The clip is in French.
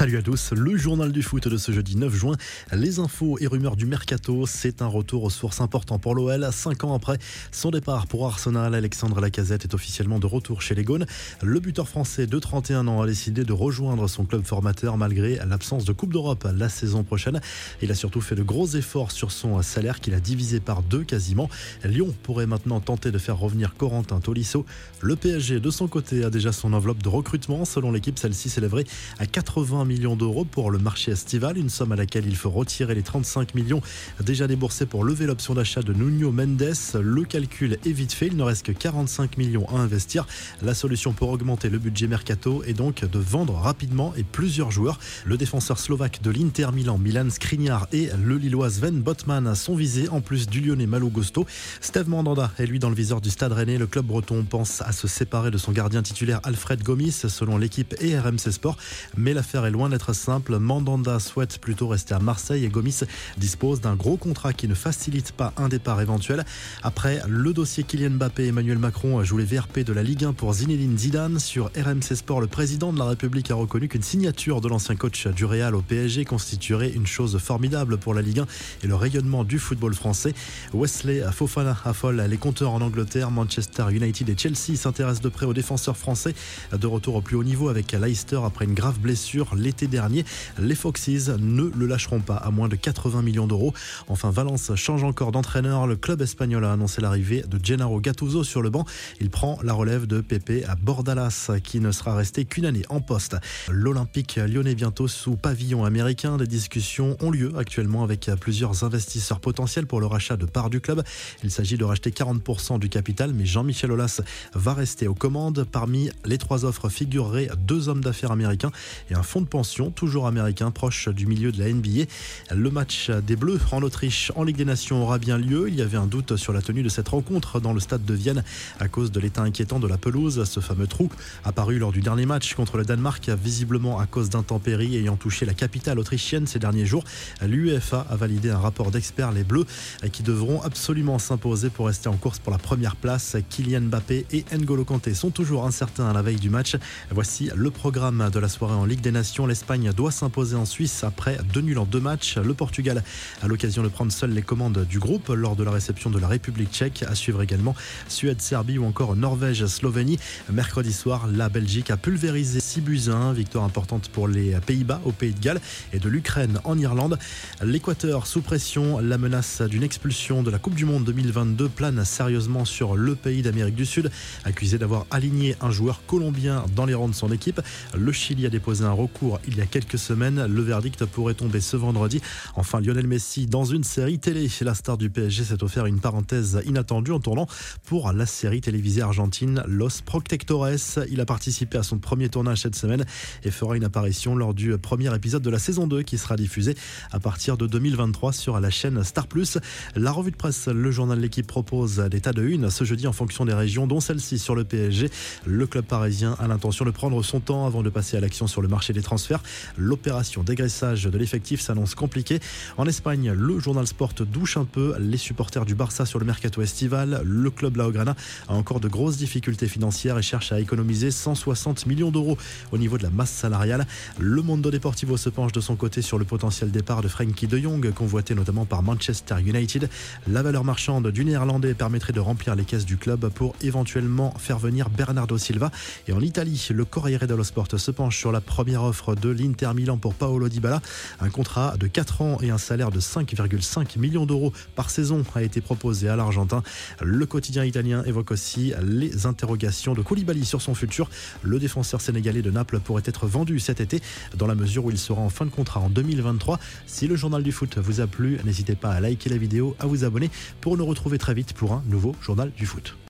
Salut à tous, le journal du foot de ce jeudi 9 juin. Les infos et rumeurs du mercato, c'est un retour aux sources important pour l'OL. Cinq ans après son départ pour Arsenal, Alexandre Lacazette est officiellement de retour chez les Gaunes. Le buteur français de 31 ans a décidé de rejoindre son club formateur malgré l'absence de Coupe d'Europe la saison prochaine. Il a surtout fait de gros efforts sur son salaire qu'il a divisé par deux quasiment. Lyon pourrait maintenant tenter de faire revenir Corentin Tolisso. Le PSG de son côté a déjà son enveloppe de recrutement. Selon l'équipe, celle-ci s'élèverait à 80 millions d'euros pour le marché estival, une somme à laquelle il faut retirer les 35 millions déjà déboursés pour lever l'option d'achat de Nuno Mendes. Le calcul est vite fait, il ne reste que 45 millions à investir. La solution pour augmenter le budget mercato est donc de vendre rapidement et plusieurs joueurs. Le défenseur slovaque de l'Inter Milan, Milan Skriniar et le Lillois Sven Botman sont visés en plus du Lyonnais Malo Gusto. Steve Mandanda est lui dans le viseur du Stade Rennais. Le club breton pense à se séparer de son gardien titulaire Alfred Gomis selon l'équipe et RMC Sport, mais l'affaire est loin d'être simple. Mandanda souhaite plutôt rester à Marseille et Gomis dispose d'un gros contrat qui ne facilite pas un départ éventuel. Après le dossier Kylian Mbappé, Emmanuel Macron joue les VRP de la Ligue 1 pour Zinedine Zidane. Sur RMC Sport, le président de la République a reconnu qu'une signature de l'ancien coach du Real au PSG constituerait une chose formidable pour la Ligue 1 et le rayonnement du football français. Wesley Fofana affole les compteurs en Angleterre. Manchester United et Chelsea s'intéressent de près aux défenseurs français. De retour au plus haut niveau avec Leicester après une grave blessure l'été dernier. Les Foxes ne le lâcheront pas à moins de 80 millions d'euros. Enfin, Valence change encore d'entraîneur. Le club espagnol a annoncé l'arrivée de Gennaro Gattuso sur le banc. Il prend la relève de Pepe à Bordalas, qui ne sera resté qu'une année en poste. L'Olympique lyonnais bientôt sous pavillon américain. Des discussions ont lieu actuellement avec plusieurs investisseurs potentiels pour le rachat de parts du club. Il s'agit de racheter 40% du capital, mais Jean-Michel Aulas va rester aux commandes. Parmi les trois offres figureraient deux hommes d'affaires américains et un fonds de pension, toujours américain, proche du milieu de la NBA. Le match des Bleus en Autriche en Ligue des Nations aura bien lieu. Il y avait un doute sur la tenue de cette rencontre dans le stade de Vienne à cause de l'état inquiétant de la pelouse. Ce fameux trou apparu lors du dernier match contre le Danemark, visiblement à cause d'intempéries ayant touché la capitale autrichienne ces derniers jours. L'UEFA a validé un rapport d'experts, les Bleus, qui devront absolument s'imposer pour rester en course pour la première place. Kylian Mbappé et N'Golo Kanté sont toujours incertains à la veille du match. Voici le programme de la soirée en Ligue des Nations. L'Espagne doit s'imposer en Suisse après deux nuls en deux matchs. Le Portugal a l'occasion de prendre seul les commandes du groupe lors de la réception de la République tchèque. À suivre également Suède-Serbie ou encore Norvège-Slovénie. Mercredi soir, la Belgique a pulvérisé 6 buts 1. Victoire importante pour les Pays-Bas au Pays de Galles et de l'Ukraine en Irlande. L'Équateur sous pression. La menace d'une expulsion de la Coupe du Monde 2022 plane sérieusement sur le pays d'Amérique du Sud. Accusé d'avoir aligné un joueur colombien dans les rangs de son équipe. Le Chili a déposé un recours il y a quelques semaines. Le verdict pourrait tomber ce vendredi. Enfin, Lionel Messi dans une série télé. La star du PSG s'est offert une parenthèse inattendue en tournant pour la série télévisée argentine Los Protectores. Il a participé à son premier tournage cette semaine et fera une apparition lors du premier épisode de la saison 2 qui sera diffusé à partir de 2023 sur la chaîne Star+. La revue de presse, le journal de L'équipe propose des tas de une ce jeudi en fonction des régions, dont celle-ci sur le PSG. Le club parisien a l'intention de prendre son temps avant de passer à l'action sur le marché des L'opération dégraissage de l'effectif s'annonce compliquée. En Espagne, le journal Sport douche un peu les supporters du Barça sur le mercato estival. Le club Laograna a encore de grosses difficultés financières et cherche à économiser 160 millions d'euros au niveau de la masse salariale. Le Mondo Deportivo se penche de son côté sur le potentiel départ de Frankie de Jong, convoité notamment par Manchester United. La valeur marchande du néerlandais permettrait de remplir les caisses du club pour éventuellement faire venir Bernardo Silva. Et en Italie, le Corriere dello Sport se penche sur la première offre de l'Inter Milan pour Paolo Dybala. Un contrat de 4 ans et un salaire de 5,5 millions d'euros par saison a été proposé à l'Argentin. Le quotidien italien évoque aussi les interrogations de Koulibaly sur son futur. Le défenseur sénégalais de Naples pourrait être vendu cet été dans la mesure où il sera en fin de contrat en 2023. Si le journal du foot vous a plu, n'hésitez pas à liker la vidéo, à vous abonner pour nous retrouver très vite pour un nouveau journal du foot.